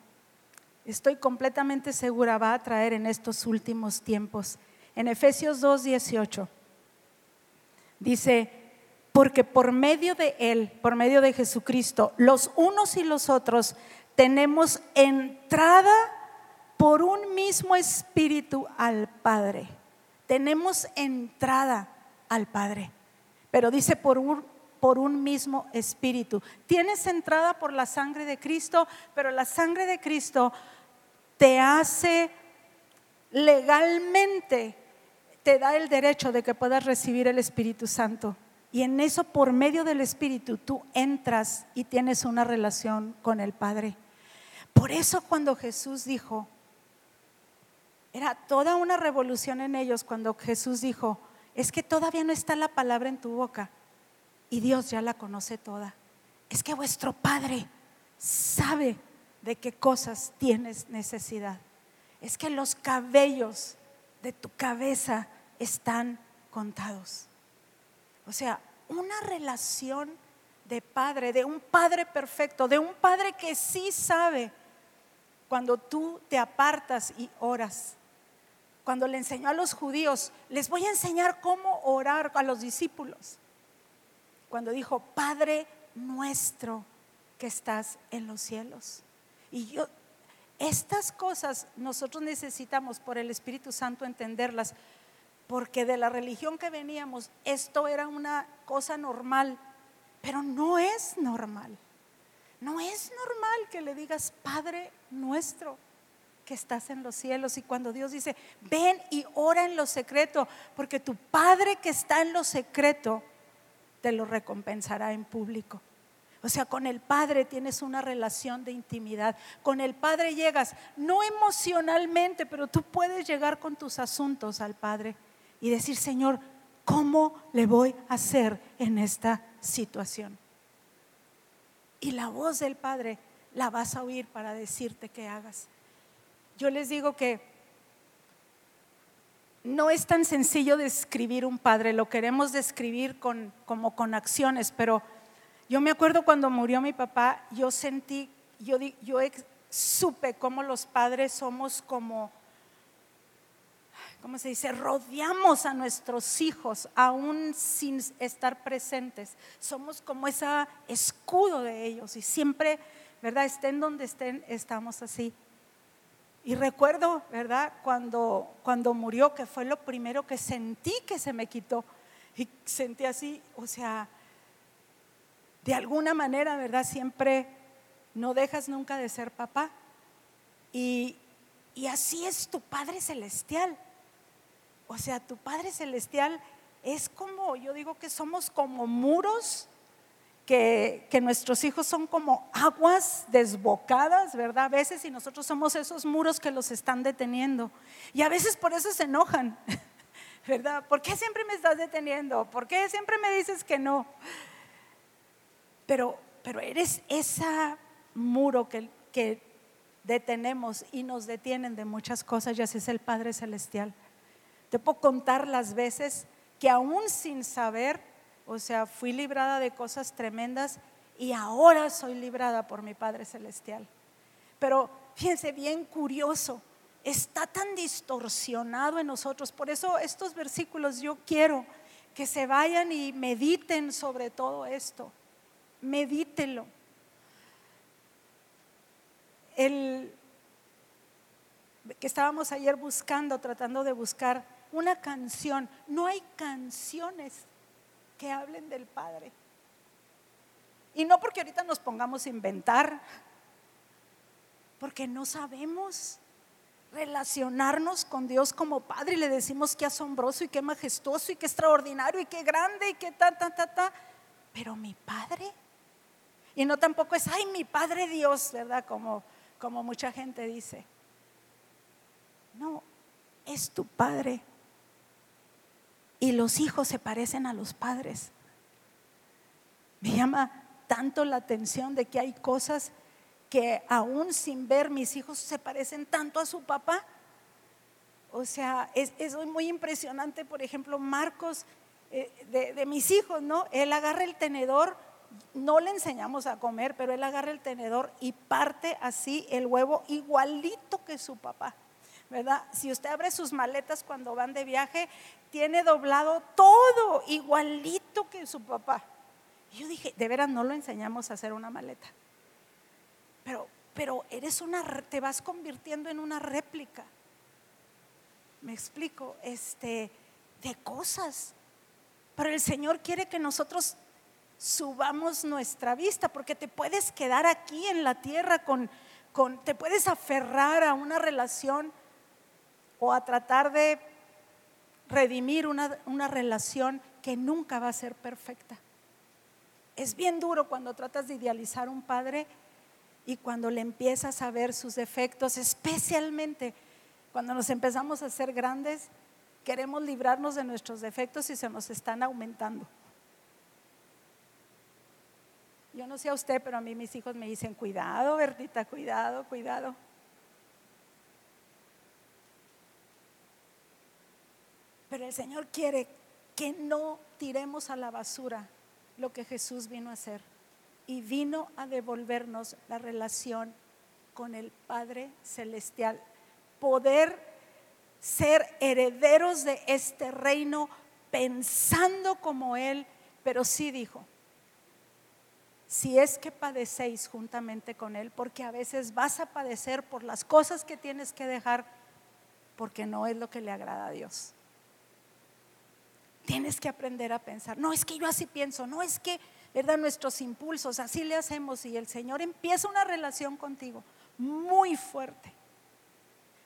[SPEAKER 1] estoy completamente segura, va a traer en estos últimos tiempos. En Efesios 2.18 dice, porque por medio de Él, por medio de Jesucristo, los unos y los otros tenemos entrada por un mismo espíritu al Padre. Tenemos entrada al Padre, pero dice por un, por un mismo espíritu. Tienes entrada por la sangre de Cristo, pero la sangre de Cristo te hace legalmente, te da el derecho de que puedas recibir el Espíritu Santo. Y en eso, por medio del Espíritu, tú entras y tienes una relación con el Padre. Por eso cuando Jesús dijo, era toda una revolución en ellos cuando Jesús dijo, es que todavía no está la palabra en tu boca y Dios ya la conoce toda. Es que vuestro Padre sabe de qué cosas tienes necesidad. Es que los cabellos de tu cabeza están contados. O sea, una relación de padre, de un padre perfecto, de un padre que sí sabe cuando tú te apartas y oras. Cuando le enseñó a los judíos, les voy a enseñar cómo orar a los discípulos. Cuando dijo, Padre nuestro que estás en los cielos. Y yo, estas cosas nosotros necesitamos por el Espíritu Santo entenderlas, porque de la religión que veníamos esto era una cosa normal, pero no es normal. No es normal que le digas, Padre nuestro que estás en los cielos. Y cuando Dios dice, ven y ora en lo secreto, porque tu Padre que está en lo secreto te lo recompensará en público. O sea, con el Padre tienes una relación de intimidad. Con el Padre llegas, no emocionalmente, pero tú puedes llegar con tus asuntos al Padre y decir, Señor, ¿cómo le voy a hacer en esta situación? Y la voz del Padre la vas a oír para decirte que hagas. Yo les digo que no es tan sencillo describir un padre, lo queremos describir con, como con acciones, pero yo me acuerdo cuando murió mi papá, yo sentí, yo, yo supe cómo los padres somos como, ¿cómo se dice? Rodeamos a nuestros hijos aún sin estar presentes. Somos como ese escudo de ellos y siempre, ¿verdad? Estén donde estén, estamos así. Y recuerdo, ¿verdad? Cuando, cuando murió, que fue lo primero que sentí que se me quitó. Y sentí así, o sea, de alguna manera, ¿verdad? Siempre no dejas nunca de ser papá. Y, así es tu Padre Celestial. O sea, tu Padre Celestial es como, yo digo que somos como muros, que, nuestros hijos son como aguas desbocadas, ¿verdad? A veces y nosotros somos esos muros que los están deteniendo. Y a veces por eso se enojan, ¿verdad? ¿Por qué siempre me estás deteniendo? ¿Por qué siempre me dices que no? pero, pero eres ese muro que, que detenemos y nos detienen de muchas cosas, ya es el Padre Celestial. Te puedo contar las veces que aún sin saber, o sea, fui librada de cosas tremendas y ahora soy librada por mi Padre Celestial. Pero fíjense, bien curioso, está tan distorsionado en nosotros. Por eso estos versículos yo quiero que se vayan y mediten sobre todo esto medítelo. El que estábamos ayer buscando, tratando de buscar una canción. No hay canciones que hablen del Padre. Y no porque ahorita nos pongamos a inventar, porque no sabemos relacionarnos con Dios como Padre y le decimos qué asombroso y qué majestuoso y qué extraordinario y qué grande y qué ta, ta, ta, ta. Pero mi Padre y no tampoco es, ay, mi Padre Dios, ¿verdad? Como, como mucha gente dice. No, es tu Padre. Y los hijos se parecen a los padres. Me llama tanto la atención de que hay cosas que aún sin ver mis hijos se parecen tanto a su papá. O sea, es, muy impresionante, por ejemplo, Marcos, eh, de, de, mis hijos, ¿no? Él agarra el tenedor no le enseñamos a comer, pero él agarra el tenedor y parte así el huevo igualito que su papá. ¿Verdad? Si usted abre sus maletas cuando van de viaje, tiene doblado todo igualito que su papá. Y yo dije, de veras no lo enseñamos a hacer una maleta. Pero, pero eres una, te vas convirtiendo en una réplica. Me explico, este, de cosas. Pero el Señor quiere que nosotros subamos nuestra vista, porque te puedes quedar aquí en la tierra con, con, te puedes aferrar a una relación o a tratar de redimir una, una relación que nunca va a ser perfecta. Es bien duro cuando tratas de idealizar un padre y cuando le empiezas a ver sus defectos, especialmente cuando nos empezamos a hacer grandes, queremos librarnos de nuestros defectos y se nos están aumentando. Yo no sé a usted, pero a mí mis hijos me dicen, cuidado, Bertita, cuidado, cuidado. Pero el Señor quiere que no tiremos a la basura lo que Jesús vino a hacer. Y vino a devolvernos la relación con el Padre Celestial. Poder ser herederos de este reino pensando como Él, pero sí dijo, si es que padecéis juntamente con Él, porque a veces vas a padecer por las cosas que tienes que dejar, porque no es lo que le agrada a Dios. Tienes que aprender a pensar, no es que yo así pienso, no es que, ¿verdad? Nuestros impulsos, así le hacemos y el Señor empieza una relación contigo muy fuerte.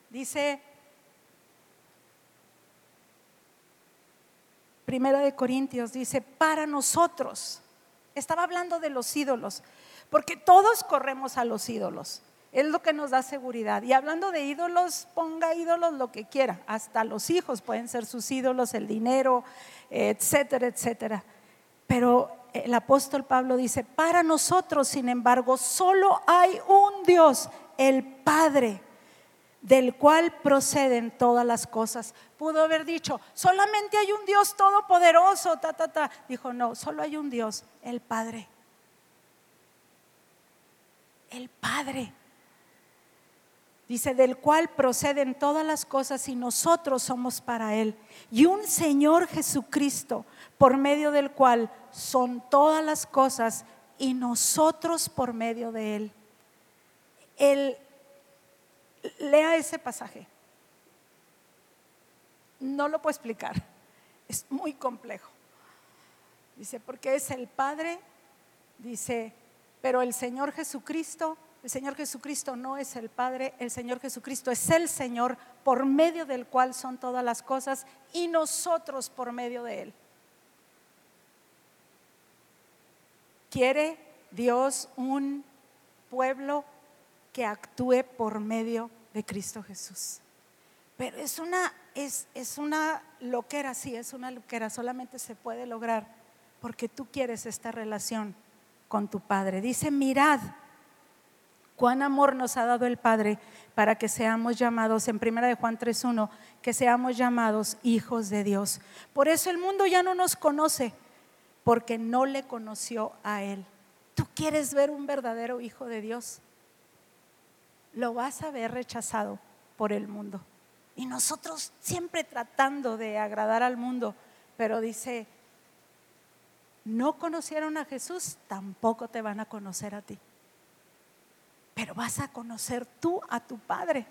[SPEAKER 1] Dice Primera de Corintios, dice, para nosotros, estaba hablando de los ídolos, porque todos corremos a los ídolos. Es lo que nos da seguridad. Y hablando de ídolos, ponga ídolos lo que quiera. Hasta los hijos pueden ser sus ídolos, el dinero, etcétera, etcétera. Pero el apóstol Pablo dice, para nosotros, sin embargo, solo hay un Dios, el Padre, del cual proceden todas las cosas. Pudo haber dicho, solamente hay un Dios todopoderoso, ta, ta, ta. Dijo, no, solo hay un Dios, el Padre. El Padre. Dice, del cual proceden todas las cosas y nosotros somos para Él. Y un Señor Jesucristo, por medio del cual son todas las cosas y nosotros por medio de Él. Él lea ese pasaje. No lo puedo explicar. Es muy complejo. Dice, porque es el Padre, dice, pero el Señor Jesucristo el Señor Jesucristo no es el Padre, el Señor Jesucristo es el Señor por medio del cual son todas las cosas y nosotros por medio de Él. ¿Quiere Dios un pueblo que actúe por medio de Cristo Jesús? Pero es una, es, es una loquera, sí, es una loquera, solamente se puede lograr porque tú quieres esta relación con tu Padre. Dice, mirad cuán amor nos ha dado el Padre para que seamos llamados, en primera de Juan 3.1, que seamos llamados hijos de Dios. Por eso el mundo ya no nos conoce, porque no le conoció a Él. ¿Tú quieres ver un verdadero hijo de Dios? Lo vas a ver rechazado por el mundo. Y nosotros siempre tratando de agradar al mundo, pero dice, no conocieron a Jesús, tampoco te van a conocer a ti pero vas a conocer tú a tu Padre.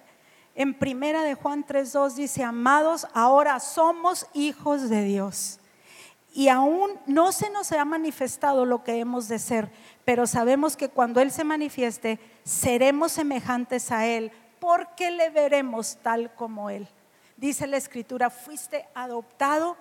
[SPEAKER 1] En primera de Juan 3:2 dice, "Amados, ahora somos hijos de Dios." Y aún no se nos ha manifestado lo que hemos de ser, pero sabemos que cuando Él se manifieste, seremos semejantes a Él, porque le veremos tal como Él. Dice la Escritura, fuiste adoptado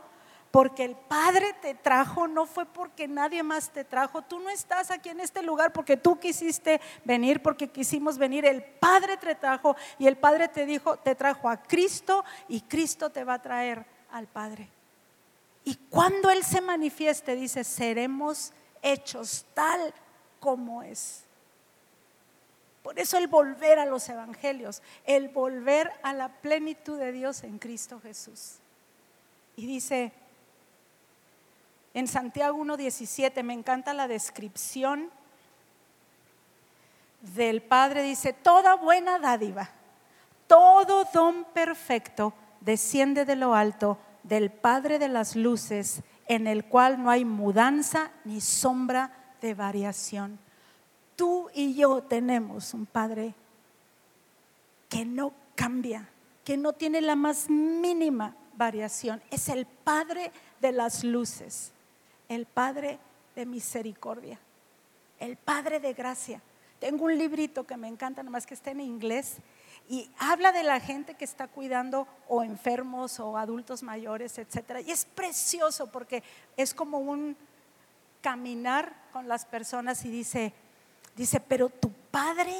[SPEAKER 1] porque el Padre te trajo, no fue porque nadie más te trajo. Tú no estás aquí en este lugar porque tú quisiste venir, porque quisimos venir. El Padre te trajo y el Padre te dijo, te trajo a Cristo y Cristo te va a traer al Padre. Y cuando Él se manifieste, dice, seremos hechos tal como es. Por eso el volver a los evangelios, el volver a la plenitud de Dios en Cristo Jesús. Y dice, en Santiago 1.17 me encanta la descripción del Padre. Dice, toda buena dádiva, todo don perfecto desciende de lo alto del Padre de las luces, en el cual no hay mudanza ni sombra de variación. Tú y yo tenemos un Padre que no cambia, que no tiene la más mínima variación. Es el Padre de las luces el Padre de misericordia, el Padre de gracia. Tengo un librito que me encanta, nomás que está en inglés, y habla de la gente que está cuidando o enfermos o adultos mayores, etcétera. Y es precioso porque es como un caminar con las personas y dice, dice, pero tu Padre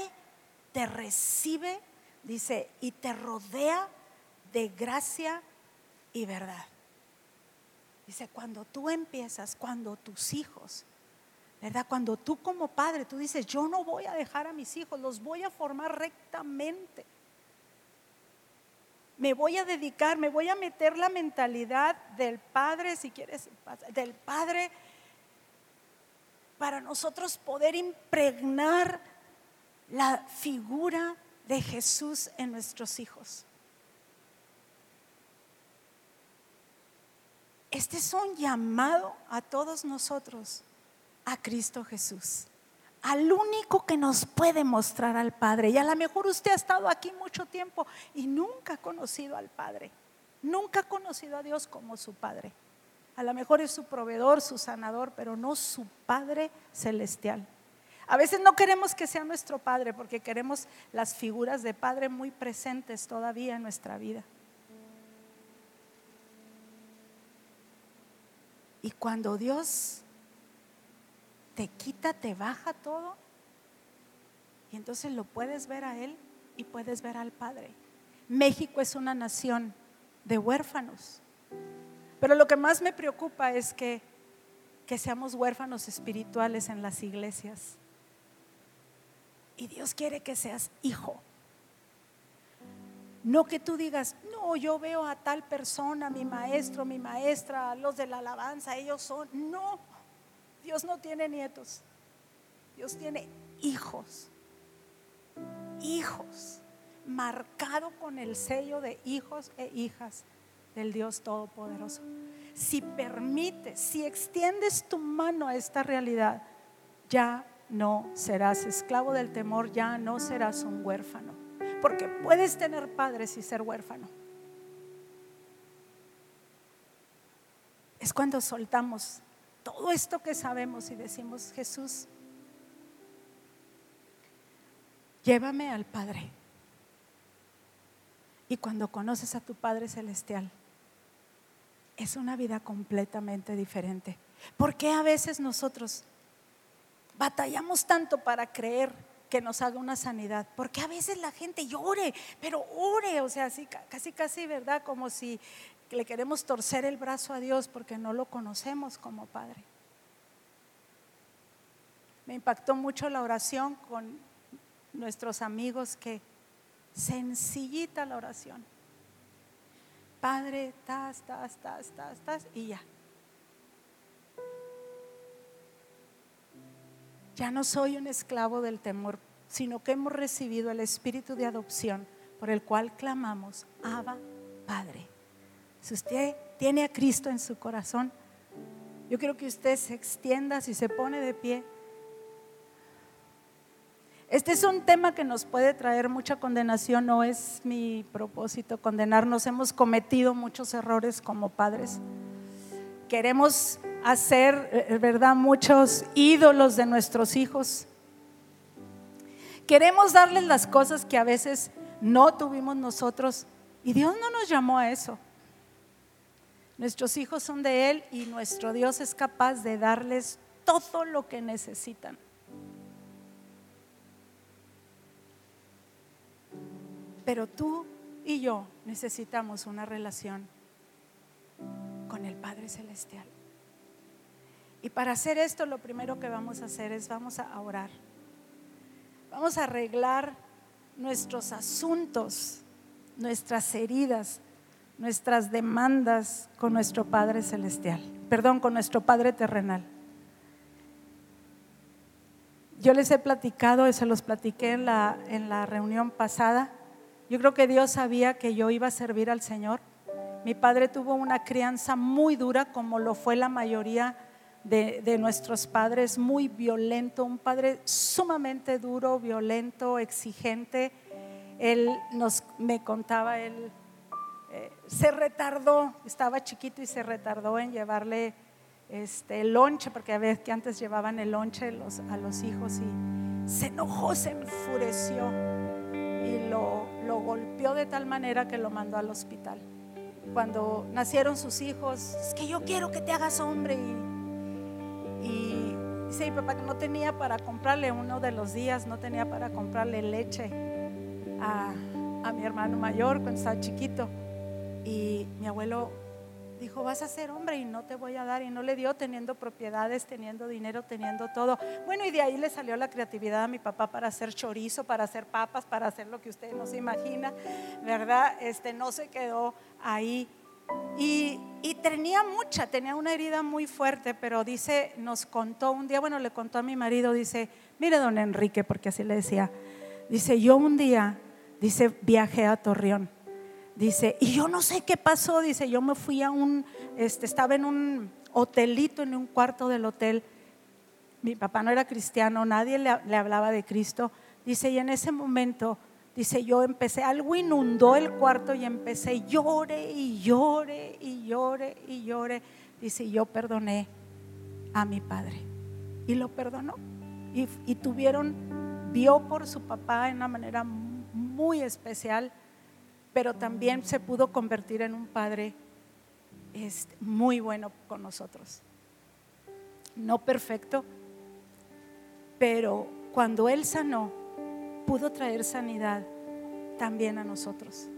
[SPEAKER 1] te recibe, dice, y te rodea de gracia y verdad. Dice, cuando tú empiezas, cuando tus hijos, ¿verdad? Cuando tú como padre, tú dices, yo no voy a dejar a mis hijos, los voy a formar rectamente. Me voy a dedicar, me voy a meter la mentalidad del padre, si quieres, del padre, para nosotros poder impregnar la figura de Jesús en nuestros hijos. Este es un llamado a todos nosotros, a Cristo Jesús, al único que nos puede mostrar al Padre. Y a lo mejor usted ha estado aquí mucho tiempo y nunca ha conocido al Padre, nunca ha conocido a Dios como su Padre. A lo mejor es su proveedor, su sanador, pero no su Padre celestial. A veces no queremos que sea nuestro Padre porque queremos las figuras de Padre muy presentes todavía en nuestra vida. Y cuando Dios te quita, te baja todo, y entonces lo puedes ver a Él y puedes ver al Padre. México es una nación de huérfanos. Pero lo que más me preocupa es que, que seamos huérfanos espirituales en las iglesias. Y Dios quiere que seas hijo. No que tú digas, no, yo veo a tal persona, mi maestro, mi maestra, los de la alabanza, ellos son. No, Dios no tiene nietos. Dios tiene hijos. Hijos. Marcado con el sello de hijos e hijas del Dios Todopoderoso. Si permites, si extiendes tu mano a esta realidad, ya no serás esclavo del temor, ya no serás un huérfano. Porque puedes tener padres y ser huérfano. Es cuando soltamos todo esto que sabemos y decimos, Jesús, llévame al Padre. Y cuando conoces a tu Padre Celestial, es una vida completamente diferente. ¿Por qué a veces nosotros batallamos tanto para creer que nos haga una sanidad? Porque a veces la gente llore, pero ore, o sea, así, casi, casi, ¿verdad? Como si le queremos torcer el brazo a Dios porque no lo conocemos como Padre. Me impactó mucho la oración con nuestros amigos que sencillita la oración. Padre, tas, tas, tas, tas, tas, y ya. Ya no soy un esclavo del temor, sino que hemos recibido el espíritu de adopción por el cual clamamos, Abba, Padre. Si usted tiene a Cristo en su corazón, yo quiero que usted se extienda, si se pone de pie. Este es un tema que nos puede traer mucha condenación, no es mi propósito condenarnos, hemos cometido muchos errores como padres. Queremos hacer, eh, ¿verdad?, muchos ídolos de nuestros hijos. Queremos darles las cosas que a veces no tuvimos nosotros y Dios no nos llamó a eso. Nuestros hijos son de Él y nuestro Dios es capaz de darles todo lo que necesitan. Pero tú y yo necesitamos una relación con el Padre Celestial. Y para hacer esto lo primero que vamos a hacer es vamos a orar. Vamos a arreglar nuestros asuntos, nuestras heridas, nuestras demandas con nuestro Padre Celestial, perdón, con nuestro Padre terrenal. Yo les he platicado, se los platiqué en la, en la reunión pasada, yo creo que Dios sabía que yo iba a servir al Señor. Mi padre tuvo una crianza muy dura, como lo fue la mayoría de, nuestros padres, muy violento, un padre sumamente duro, violento, exigente. Él nos, me contaba, él eh, se retardó, estaba chiquito y se retardó en llevarle este, el lonche, porque a veces que antes llevaban el lonche a los hijos y se enojó, se enfureció y lo, golpeó de tal manera que lo mandó al hospital. Cuando nacieron sus hijos, es que yo quiero que te hagas hombre. Y, y dice papá que no tenía para comprarle uno de los días, no tenía para comprarle leche a, a mi hermano mayor cuando estaba chiquito. Y mi abuelo dijo, vas a ser hombre y no te voy a dar. Y no le dio teniendo propiedades, teniendo dinero, teniendo todo. Bueno, y de ahí le salió la creatividad a mi papá para hacer chorizo, para hacer papas, para hacer lo que usted no se imagina, ¿verdad? Este no se quedó ahí. Y, tenía mucha, tenía una herida muy fuerte, pero dice, nos contó un día, bueno, le contó a mi marido, dice, mire don Enrique, porque así le decía, dice, yo un día, dice, viajé a Torreón Dice, y yo no sé qué pasó, dice, yo me fui a un, este, estaba en un hotelito, en un cuarto del hotel. Mi papá no era cristiano, nadie le, le hablaba de Cristo. Dice, y en ese momento, dice, yo empecé, algo inundó el cuarto y empecé, llore y llore y llore y llore. dice, yo perdoné a mi padre. Y lo perdonó. Y, y tuvieron, vio por su papá en una manera muy especial, pero también se pudo convertir en un padre este, muy bueno con nosotros. No perfecto, pero cuando Él sanó, pudo traer sanidad también a nosotros.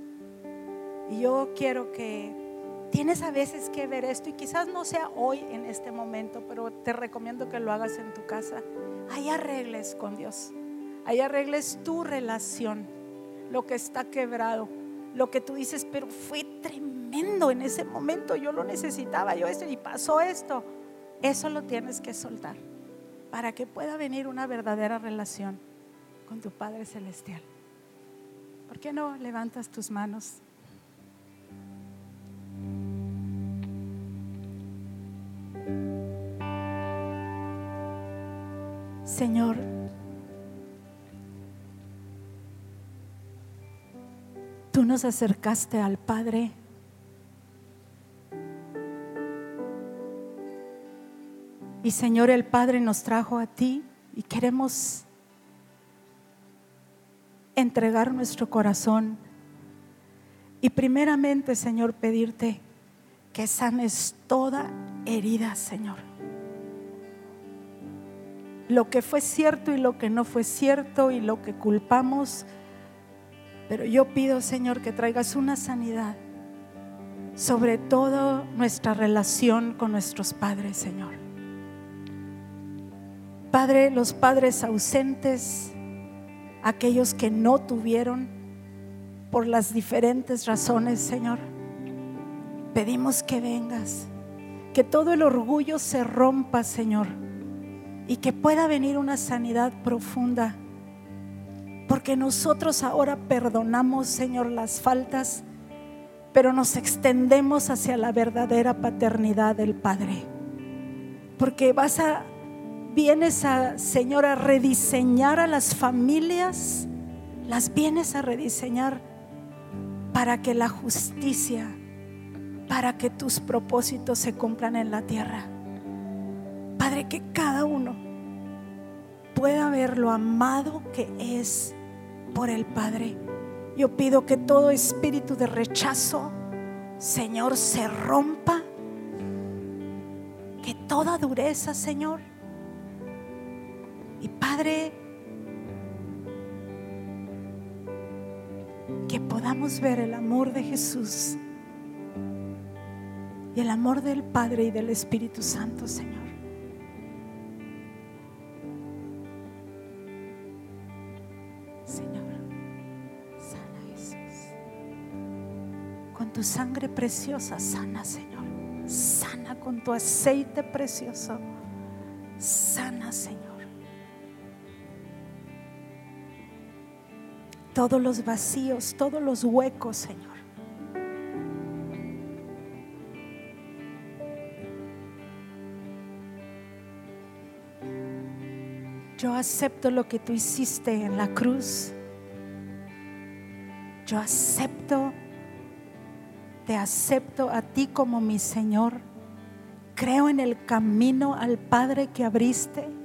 [SPEAKER 1] Y yo quiero que tienes a veces que ver esto y quizás no sea hoy en este momento, pero te recomiendo que lo hagas en tu casa. Ahí arregles con Dios. Ahí arregles tu relación, lo que está quebrado, lo que tú dices, pero fue tremendo en ese momento, yo lo necesitaba, yo esto y pasó esto. Eso lo tienes que soltar para que pueda venir una verdadera relación con tu Padre Celestial. ¿Por qué no levantas tus manos? Señor, tú nos acercaste al Padre. Y Señor, el Padre nos trajo a ti y queremos entregar nuestro corazón. Y primeramente, Señor, pedirte que sanes toda herida, Señor. Lo que fue cierto y lo que no fue cierto y lo que culpamos. Pero yo pido, Señor, que traigas una sanidad sobre todo nuestra relación con nuestros padres, Señor. Padre, los padres ausentes, aquellos que no tuvieron por las diferentes razones, Señor. Pedimos que vengas, que todo el orgullo se rompa, Señor, y que pueda venir una sanidad profunda. Porque nosotros ahora perdonamos, Señor, las faltas, pero nos extendemos hacia la verdadera paternidad del Padre. Porque vas a vienes a, Señor, a rediseñar a las familias, las vienes a rediseñar para que la justicia, para que tus propósitos se cumplan en la tierra. Padre, que cada uno pueda ver lo amado que es por el Padre. Yo pido que todo espíritu de rechazo, Señor, se rompa. Que toda dureza, Señor, y Padre, que podamos ver el amor de Jesús y el amor del Padre y del Espíritu Santo, Señor. Sangre preciosa, sana, Señor. Sana con tu aceite precioso. Sana, Señor. todos los vacíos, todos los huecos, Señor. Yo acepto lo que tú hiciste en la cruz. Yo acepto, te acepto a ti como mi Señor. Creo en el camino al Padre que abriste.